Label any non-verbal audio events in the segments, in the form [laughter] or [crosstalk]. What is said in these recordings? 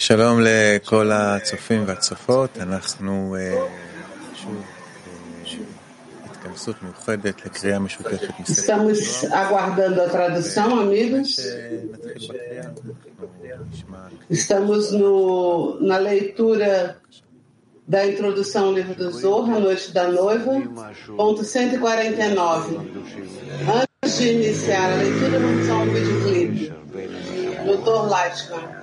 שלום לכל הצופים והצופות, אנחנו שוב התכנסות מיוחדת לקריאה משותפת Estamos aguardando a tradução, amigos. Estamos no, na leitura da introdução ao livro do Zorra, Noite da Noiva, ponto 149. Antes de iniciar a leitura, vamos a um videoclipe. Dr. Leitman.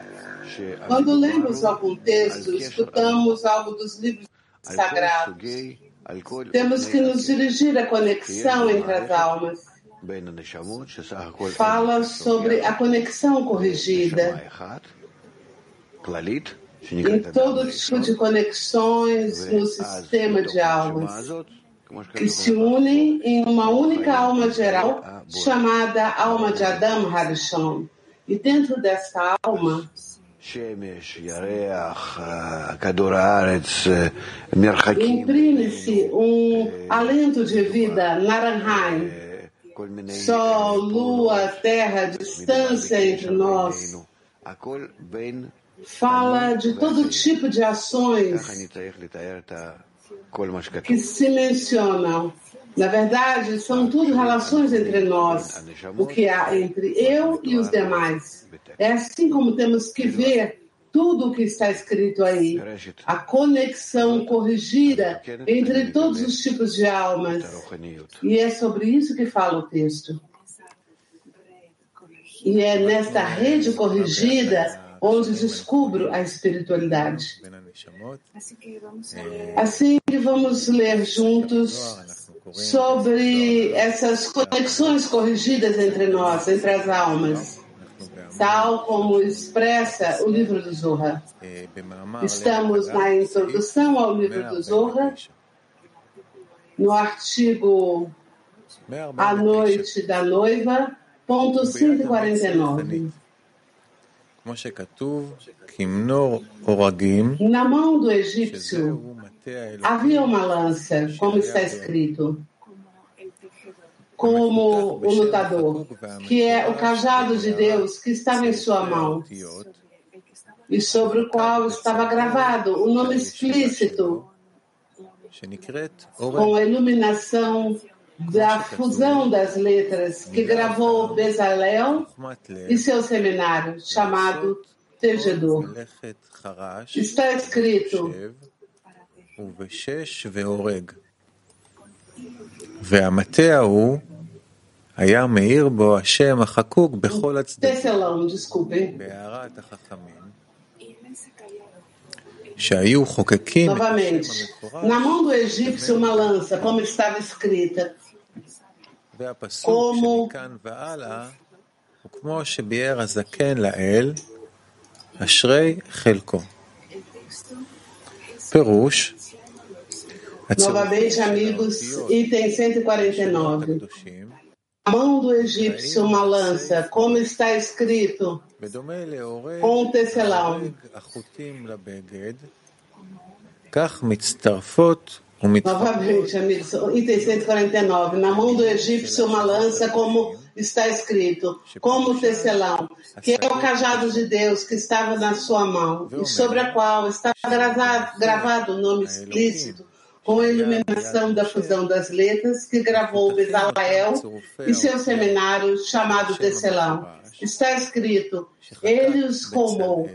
Quando lemos algum texto, escutamos algo dos livros sagrados. Temos que nos dirigir à conexão entre as almas. Fala sobre a conexão corrigida. Em todo tipo de conexões no sistema de almas que se unem em uma única alma geral chamada alma de Adam Harishon. E dentro dessa alma Imprime-se um alento de vida, Naranjai, sol, lua, terra, distância entre nós. Fala de todo tipo de ações que se mencionam. Na verdade, são tudo relações entre nós, o que há entre eu e os demais. É assim como temos que ver tudo o que está escrito aí. A conexão corrigida entre todos os tipos de almas. E é sobre isso que fala o texto. E é nesta rede corrigida onde descubro a espiritualidade. Assim que vamos ler juntos sobre essas conexões corrigidas entre nós, entre as almas, tal como expressa o livro do Zohar. Estamos na introdução ao livro do Zohar, no artigo A Noite da Noiva, ponto 149. Na mão do egípcio havia uma lança, como está escrito, como o lutador, que é o cajado de Deus que estava em sua mão e sobre o qual estava gravado o nome explícito com a iluminação da fusão das letras que gravou Bezalel e seu seminário chamado Tegedor. Está escrito ובשש והורג. והמטה ההוא היה מאיר בו השם החקוק בכל הצדדים. בהערת החכמים, שהיו חוקקים את השם Na mão do egípcio uma lança, como estava escrita. והפסוק שמכאן והלאה הוא כמו שביאר הזקן לאל, אשרי חלקו. Perush. Novamente, amigos, item 149. A mão do egípcio, uma lança, como está escrito, com um tecelão. Novamente, amigos, item 149. Na mão do egípcio, uma lança, como está escrito, como tecelão, que é o cajado de Deus que estava na sua mão, e sobre a qual estava gravado o nome explícito com a iluminação da fusão das letras que gravou Bezalel e seu seminário chamado Tecelão. Está escrito, ele os comou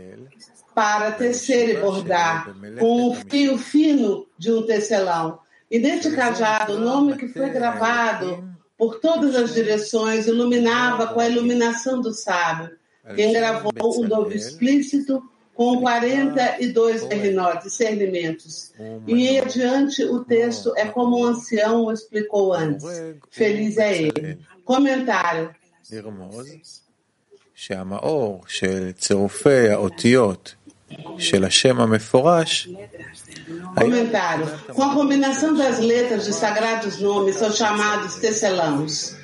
para tecer e bordar com um fio fino de um tecelão. E neste cajado, o nome que foi gravado por todas as direções iluminava com a iluminação do sábio. Quem gravou o novo explícito com 42 discernimentos. E adiante o texto é como um ancião explicou antes. Feliz é ele. Comentário. שהמאור של צירופי האותיות של השם המפורש Comentário. Com a combinação das letras de sagrados nomes são chamados tecelãos,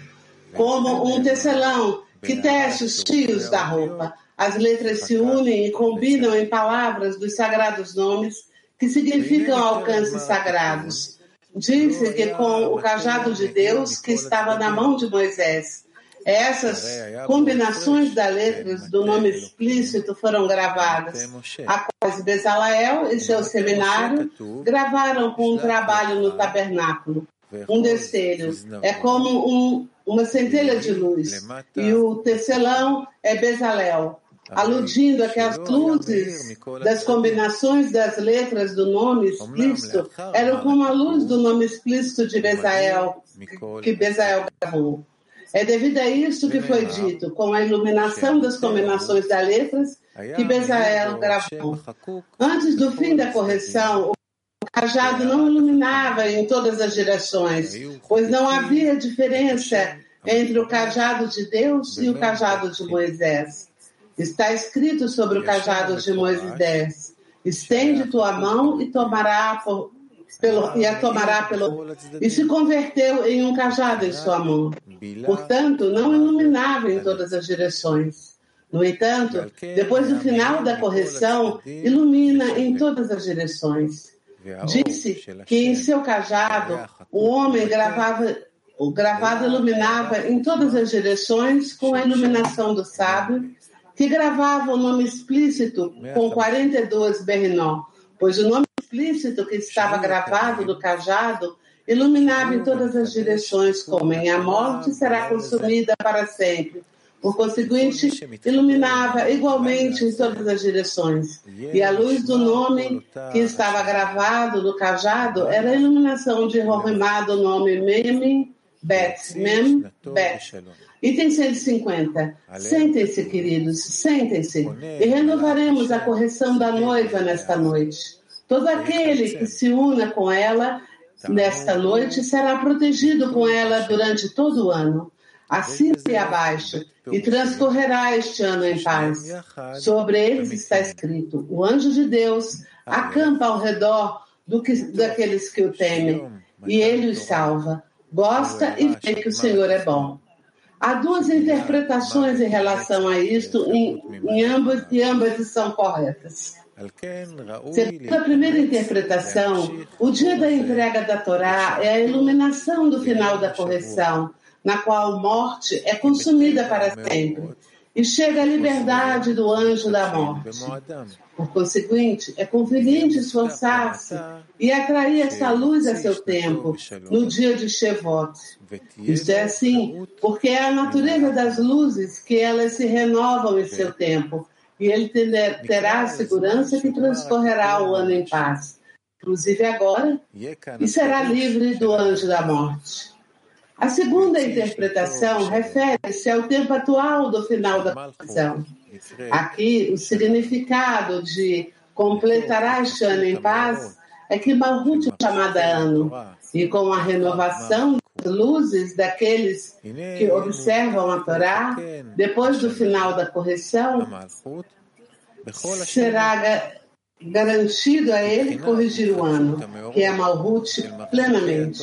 como um tecelão que tece os fios da roupa. As letras se unem e combinam em palavras dos sagrados nomes que significam alcances sagrados. Disse que com o cajado de Deus que estava na mão de Moisés, Essas combinações das letras do nome explícito foram gravadas, a quais Bezalael e seu seminário gravaram com um trabalho no tabernáculo. Um destello é como um, uma centelha de luz, e o tecelão é Bezalel, aludindo a que as luzes das combinações das letras do nome explícito. eram como a luz do nome explícito de Bezael, que Bezael gravou. É devido a isso que foi dito, com a iluminação das combinações das letras que Bezael gravou. Antes do fim da correção, o cajado não iluminava em todas as direções, pois não havia diferença entre o cajado de Deus e o cajado de Moisés. Está escrito sobre o cajado de Moisés: estende tua mão e tomará por, pelo, e a tomará pelo. E se converteu em um cajado em sua mão. Portanto, não iluminava em todas as direções. No entanto, depois do final da correção, ilumina em todas as direções. Disse que em seu cajado o homem gravava, o gravado iluminava em todas as direções com a iluminação do sábio, que gravava o nome explícito com 42 Bernó, pois o nome explícito que estava gravado do cajado iluminava em todas as direções, como em a morte será consumida para sempre. Por conseguinte, iluminava igualmente em todas as direções. E a luz do nome que estava gravado no cajado era a iluminação de Rohemá do nome Mem Bet, Mem Bet. Item 150. Sentem-se, queridos, sentem-se, e renovaremos a correção da noiva nesta noite. Todo aquele que se una com ela nesta noite será protegido com ela durante todo o ano, acima e abaixo, e transcorrerá este ano em paz. Sobre eles está escrito: o anjo de Deus acampa ao redor do que, daqueles que o temem, e ele os salva. Gosta e vê que o Senhor é bom. Há duas interpretações em relação a isto, em, em ambas, e ambas são corretas. Segundo a primeira interpretação, o dia da entrega da Torá é a iluminação do final da correção, na qual morte é consumida para sempre, e chega a liberdade do anjo da morte. Por conseguinte, é conveniente esforçar-se e atrair essa luz a seu tempo, no dia de Shevot. Isto é assim, porque é a natureza das luzes que elas se renovam em seu tempo e ele terá a segurança que transcorrerá o ano em paz, inclusive agora, e será livre do anjo da morte. A segunda interpretação refere-se ao tempo atual do final da correção. Aqui, o [laughs] significado de completará este ano em paz é que Malhut é chamada ano, e com a renovação luzes daqueles que observam a Torá, depois do final da correção, será garantido a ele corrigir o ano, que é Malhut plenamente.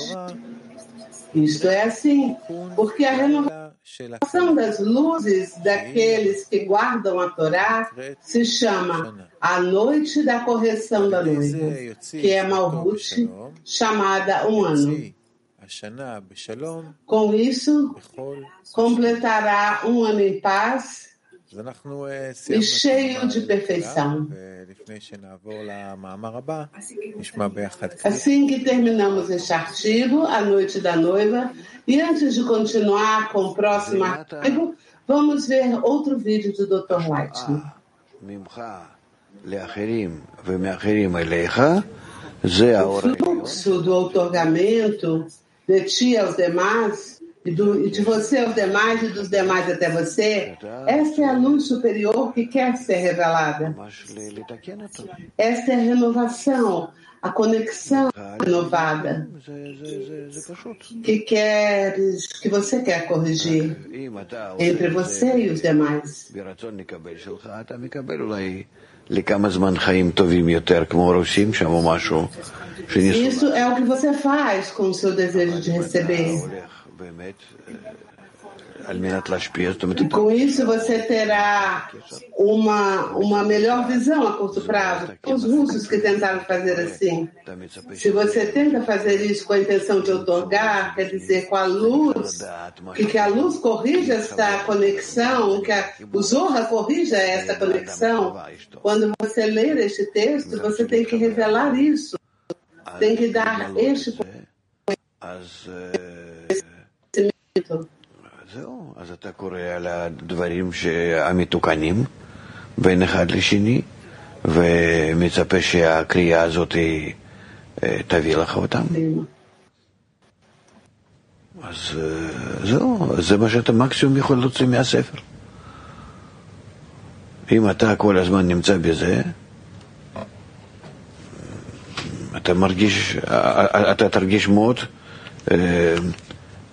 Isto é assim, porque a renovação das luzes daqueles que guardam a Torá se chama a noite da correção da noiva, que é Malhut, chamada um ano. Com isso, completará um ano em paz e cheio de perfeição. Assim que terminamos este artigo, A Noite da Noiva, e antes de continuar com o próximo artigo, vamos ver outro vídeo do Dr. White. O fluxo do outorgamento de ti aos demais e, do, e de você aos demais e dos demais até você, essa é a luz superior que quer ser revelada. Essa é a renovação, a conexão renovada. Que queres, que você quer corrigir entre você e os demais. Isso é o que você faz com o seu desejo de receber. E com isso você terá uma, uma melhor visão a curto prazo. Os russos que tentaram fazer assim. Se você tenta fazer isso com a intenção de otorgar, quer dizer, com a luz, que, que a luz corrija esta conexão, que a, o Zorra corrija esta conexão, quando você ler este texto, você tem que revelar isso. Tem que dar este conhecimento. זהו, אז אתה קורא על הדברים המתוקנים בין אחד לשני, ומצפה שהקריאה הזאת תביא לך אותם. אז זהו, זה מה שאתה מקסימום יכול להוציא מהספר. אם אתה כל הזמן נמצא בזה, אתה מרגיש, אתה תרגיש מאוד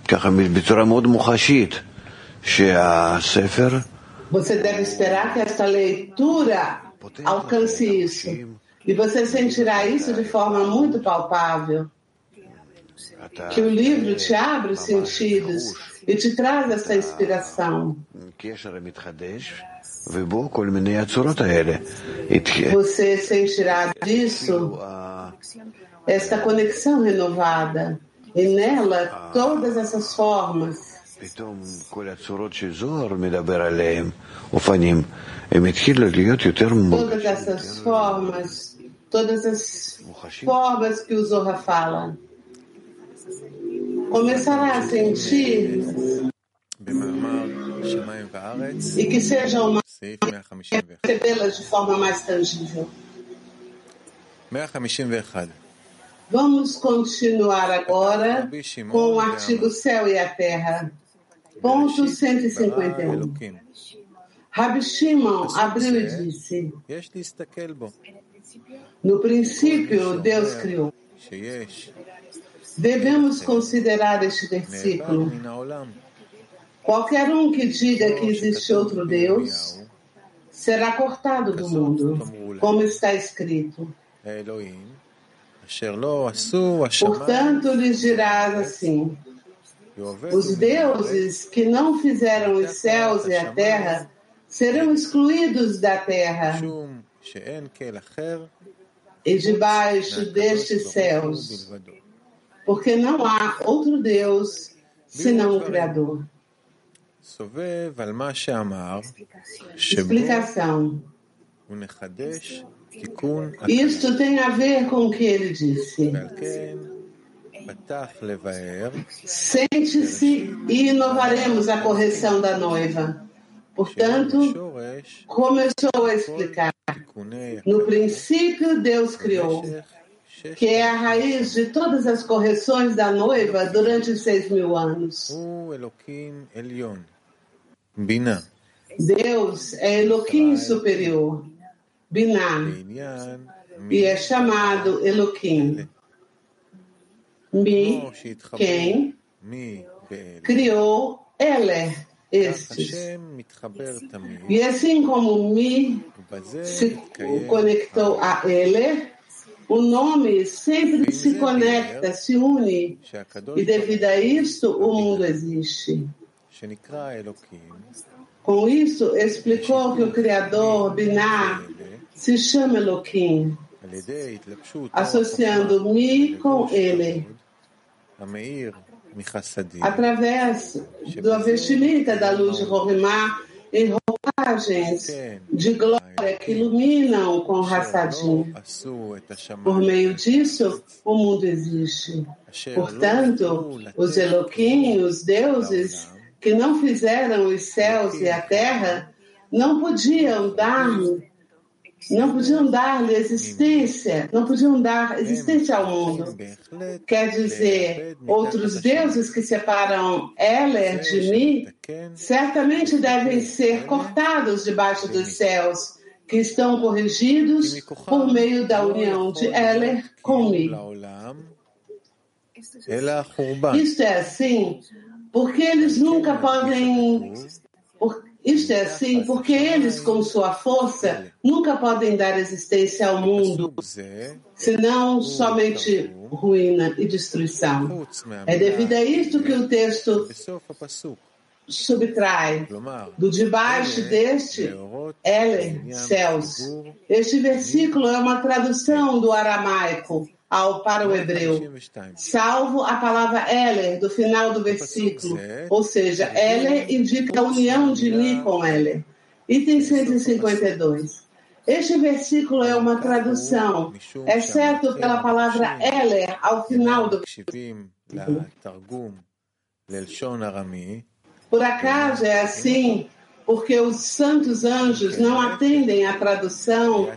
ככה בצורה מאוד מוחשית שהספר Você deve esperar que esta leitura alcance isso. E você sentirá isso de forma muito palpável. Que o livro te abre os sentidos e te traz essa inspiração. Você sentirá disso esta conexão renovada. E nela, todas essas formas. Todas essas formas, todas as formas que o Zohar fala, começará a sentir e que sejam recebê-las de forma mais tangível. 151. Vamos continuar agora com o artigo Céu e a Terra. Ponto 151. Rabi Shimon abriu e disse: No princípio, Deus criou. Devemos considerar este versículo. Qualquer um que diga que existe outro Deus será cortado do mundo, como está escrito. Portanto, lhes dirás assim: os deuses que não fizeram os céus e a terra serão excluídos da terra. E debaixo destes céus, porque não há outro Deus senão o Criador. Explicação. Isto tem a ver com o que ele disse. Sente-se e inovaremos a correção da noiva. Portanto, começou a explicar. No princípio, Deus criou, que é a raiz de todas as correções da noiva durante seis mil anos. Deus é Elohim superior, Binah, e é chamado Elohim. Mi, quem criou Eler, estes. E assim como Mi se conectou a Eler, o nome sempre se conecta, se une, e devido a isto o mundo existe. Com isso, explicou que o Criador, Binah, se chama Elohim, associando Mi com ele através da vestimenta da luz de Rorimá em roupagens de glória que iluminam com Hassadim. Por meio disso, o mundo existe. Portanto, os Eloquim, os deuses que não fizeram os céus e a terra, não podiam dar não podiam dar-lhe existência, não podiam dar existência ao mundo. Quer dizer, outros deuses que separam Eler de mim, certamente devem ser cortados debaixo dos céus, que estão corrigidos por meio da união de Eler com mim. Isto é assim, porque eles nunca podem isto é assim porque eles, com sua força, nunca podem dar existência ao mundo, senão somente ruína e destruição. É devido a isto que o texto subtrai do debaixo deste Ele, céus. Este versículo é uma tradução do aramaico ao, para o hebreu, salvo a palavra Ele do final do versículo, ou seja, Ele indica a união de mim com Ele. Item 152. Este versículo é uma tradução, exceto pela palavra Ele ao final do versículo. Por acaso é assim porque os santos anjos não atendem à tradução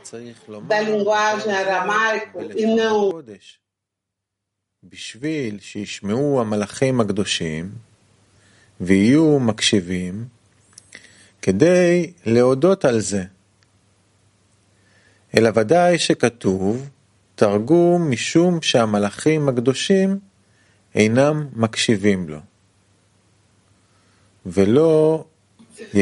da linguagem aramaico e não בשביל שישמעו המלאכים הקדושים ויהיו מקשיבים כדי להודות על זה. אלא ודאי שכתוב תרגום משום שהמלאכים הקדושים אינם מקשיבים לו. ולא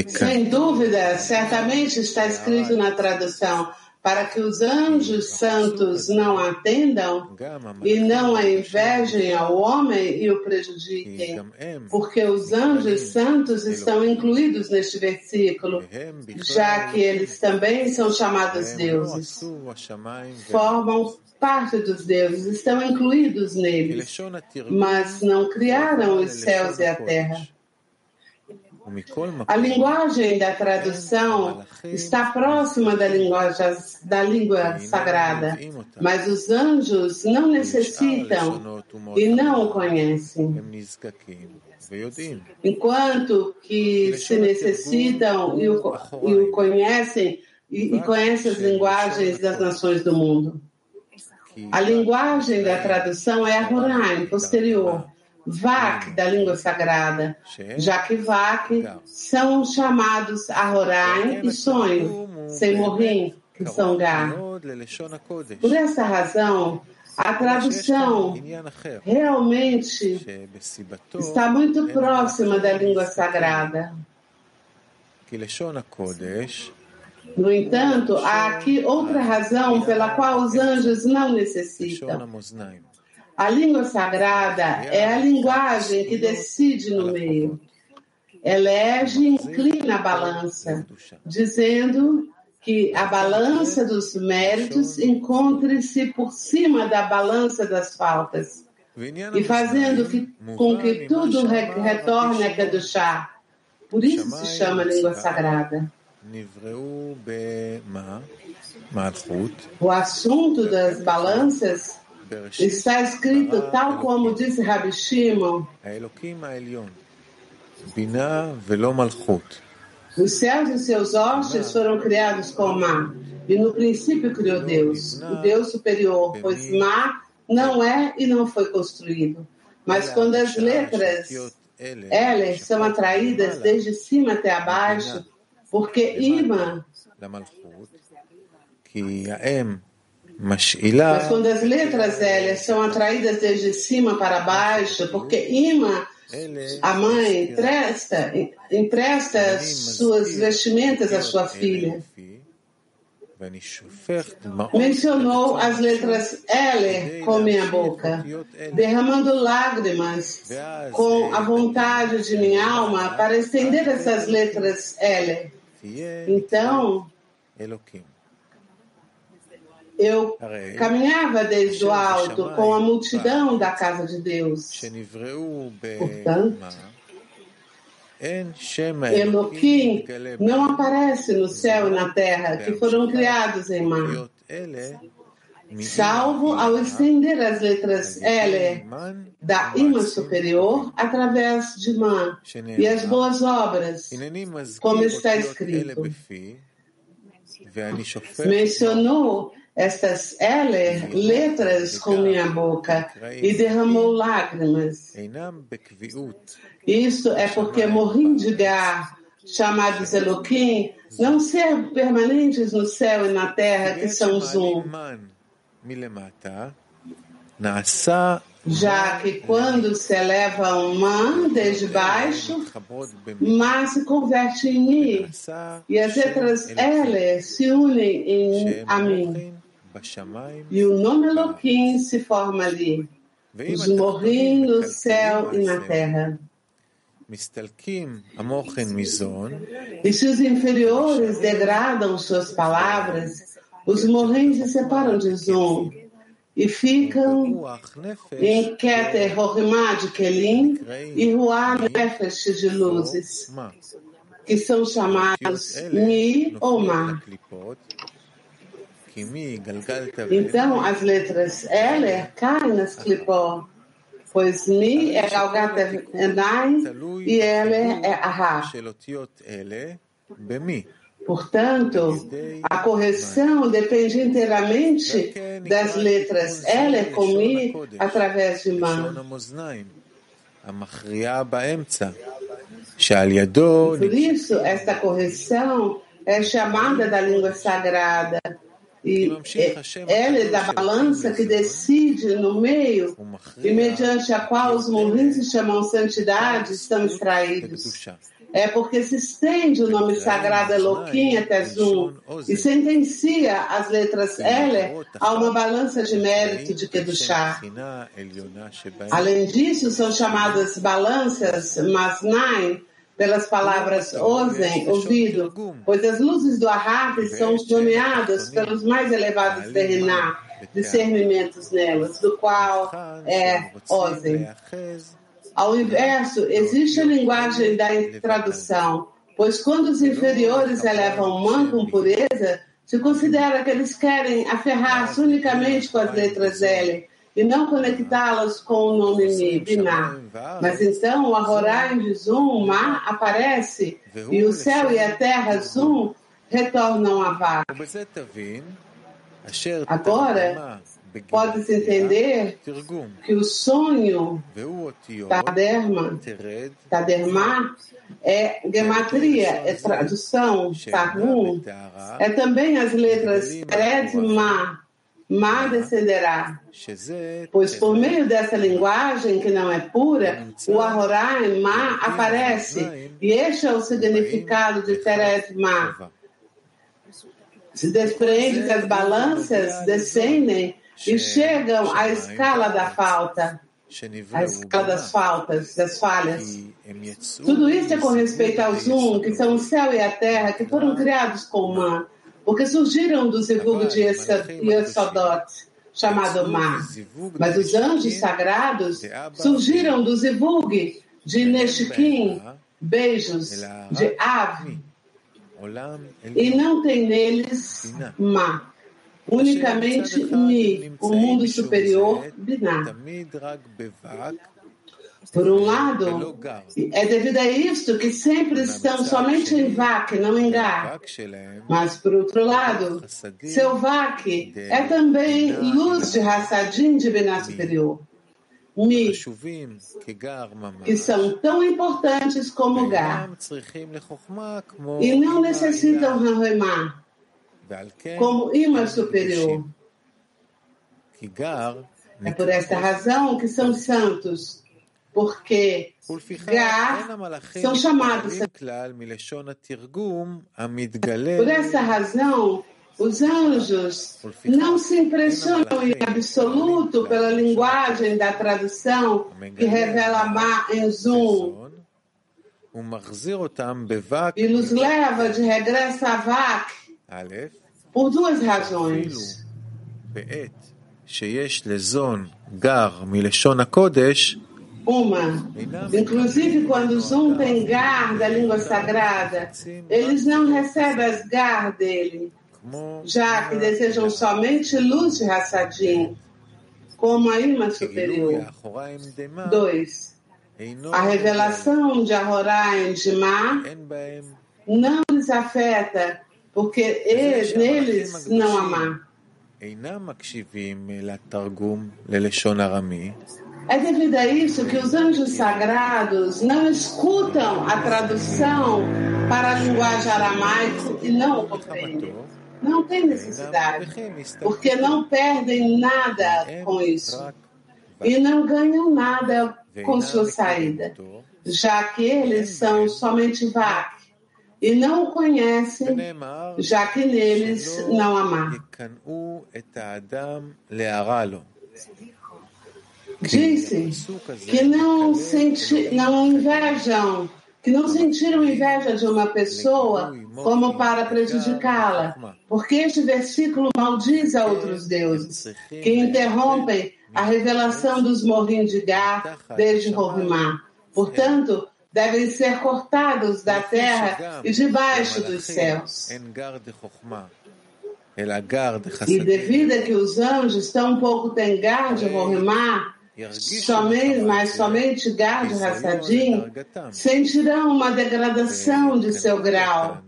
Sem dúvida, certamente está escrito na tradução para que os anjos santos não atendam e não a invejem ao homem e o prejudiquem, porque os anjos santos estão incluídos neste versículo, já que eles também são chamados deuses, formam parte dos deuses, estão incluídos neles, mas não criaram os céus e a terra. A linguagem da tradução está próxima da linguagem da língua sagrada, mas os anjos não necessitam e não o conhecem. Enquanto que se necessitam e o, e o conhecem e, e conhecem as linguagens das nações do mundo. A linguagem da tradução é a Huraim, posterior Vak, da língua sagrada, já que Vak são chamados Ahorai e sonho, sem morrer, que são Gá. Por essa razão, a tradução realmente está muito próxima da língua sagrada. No entanto, há aqui outra razão pela qual os anjos não necessitam. A língua sagrada é a linguagem que decide no meio. Elege e inclina a balança, dizendo que a balança dos méritos encontre-se por cima da balança das faltas, e fazendo que, com que tudo retorne a Kedushá. Por isso se chama língua sagrada. O assunto das balanças Está escrito tal como disse Rabi Shimon. Os céus e seus hostes foram criados com Má, e no princípio criou Deus, o Deus superior, pois Má não é e não foi construído. Mas quando as letras elas são atraídas desde cima até abaixo, porque Ima mas quando as letras L são atraídas desde cima para baixo, porque Ima, a mãe, empresta, empresta suas vestimentas à sua filha. Mencionou as letras L com minha boca, derramando lágrimas com a vontade de minha alma para estender essas letras L. Então, eu caminhava desde o alto com a multidão da casa de Deus. Portanto, Elohim não aparece no céu e na terra, que foram criados em Mar, salvo ao estender as letras L da imã superior através de Man e as boas obras, como está escrito. Mencionou estas L letras com minha boca e derramou lágrimas. Isso é porque morri de gar, chamados Eloquim, não ser permanentes no céu e na terra, que são Zum. Já que quando se eleva um man desde baixo, mas se converte em mim, e as letras L se unem em, a mim. E o nome Elohim se forma ali. Os morrim no céu e na terra. E se os inferiores degradam suas palavras, os morrentes se separam de Zon e ficam em Keter Rorimá de Kelim e Ruá Nefesh de luzes, que são chamados Mi ou Ma. Então, as letras L caem nas clipó, pois Mi é Galgat Enai e L é Ahá. Portanto, a correção depende inteiramente das letras L com I através de Man. Por isso, esta correção é chamada da língua sagrada. E ela é da balança que decide no meio e mediante a qual os morrinhos chamam santidade estão extraídos. É porque se estende o nome sagrado Elohim até Zum e sentencia as letras L a uma balança de mérito de Kedushá. Além disso, são chamadas balanças Masnaim pelas palavras Ozen, ouvido, pois as luzes do Ahab são nomeadas pelos mais elevados Terriná, discernimentos nelas, do qual é Ozen. Ao inverso, existe a linguagem da tradução, pois quando os inferiores elevam man com pureza, se considera que eles querem aferrar-se unicamente com as letras L, e não conectá-las com o nome Binah. Mas então o Ahorai de Zum, Ma, aparece e o céu e a terra Zum retornam a Vá. Agora, pode-se entender que o sonho Taderma, Taderma é gematria, é tradução, Targum, é também as letras Tered, Ma, descenderá. Pois por meio dessa linguagem que não é pura, o Ahorai Ma aparece. E este é o significado de Teret Ma. Se despreende que as balanças descendem e chegam à escala da falta, à escala das faltas, das falhas. Tudo isso é com respeito ao Zum, que são o céu e a terra, que foram criados com Man porque surgiram do Zivug de Yesodot, chamado Mar. Mas os anjos sagrados surgiram do Zivug de Neshkin, beijos, de Ave. E não tem neles Ma. Unicamente Mi, o mundo superior, Binah. Por um lado, é devido a isto que sempre estão somente em Vak, não em Gar. Mas, por outro lado, seu Vak é também luz de Hassadim de Bená superior. Mi, que são tão importantes como Gar. E não necessitam Rahemá, como imã superior. É por esta razão que são santos porque Gar são chamados. Por essa razão, os anjos não se impressionam em absoluto pela linguagem da tradução que revela Ma em Zum e nos leva de regresso a Vak por duas razões. Uma, inclusive quando um tem gar da língua sagrada, eles não recebem as gar dele, já que desejam somente luz de Hassadim, como a imã superior. Dois, a revelação de Ahoraim de Ma não lhes afeta, porque eles, neles não há é devido a isso que os anjos sagrados não escutam a tradução para a linguagem aramaica e não o compreendem. Não tem necessidade, porque não perdem nada com isso. E não ganham nada com sua saída, já que eles são somente vac e não o conhecem, já que neles não há disse que não, senti, não invejam, que não sentiram inveja de uma pessoa como para prejudicá-la, porque este versículo maldiz a outros deuses, que interrompem a revelação dos morrinhos de Gar desde Rovimá. Portanto, devem ser cortados da terra e debaixo dos céus. E devido a que os anjos um pouco tem Gar de Rovimá, somente, mas somente Gad e Hassadim sentirão uma degradação de seu grau.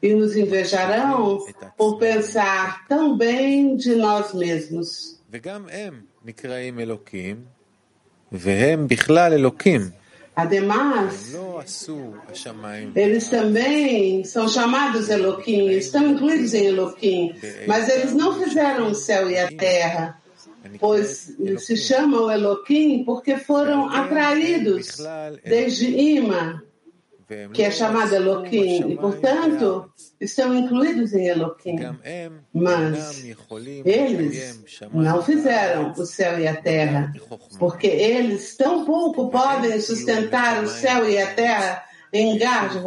E nos invejarão por pensar tão bem de nós mesmos. Ademais, eles também são chamados Eloquim, estão incluídos em Eloquim, mas eles não fizeram o céu e a terra pois se chamam Eloquim porque foram atraídos desde Ima, que é chamado Eloquim, e portanto estão incluídos em Eloquim. Mas eles não fizeram o céu e a terra, porque eles tão pouco podem sustentar o céu e a terra em Gar de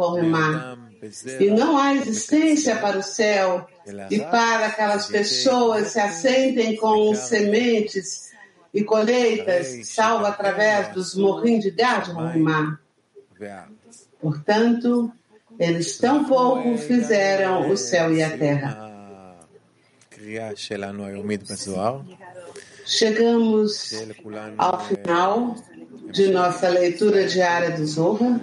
E não há existência para o céu e para aquelas pessoas se assentem com sementes e colheitas, salvo através dos morrinhos de gado no mar. Portanto, eles tão pouco fizeram o céu e a terra. Chegamos ao final de nossa leitura diária do Zohar.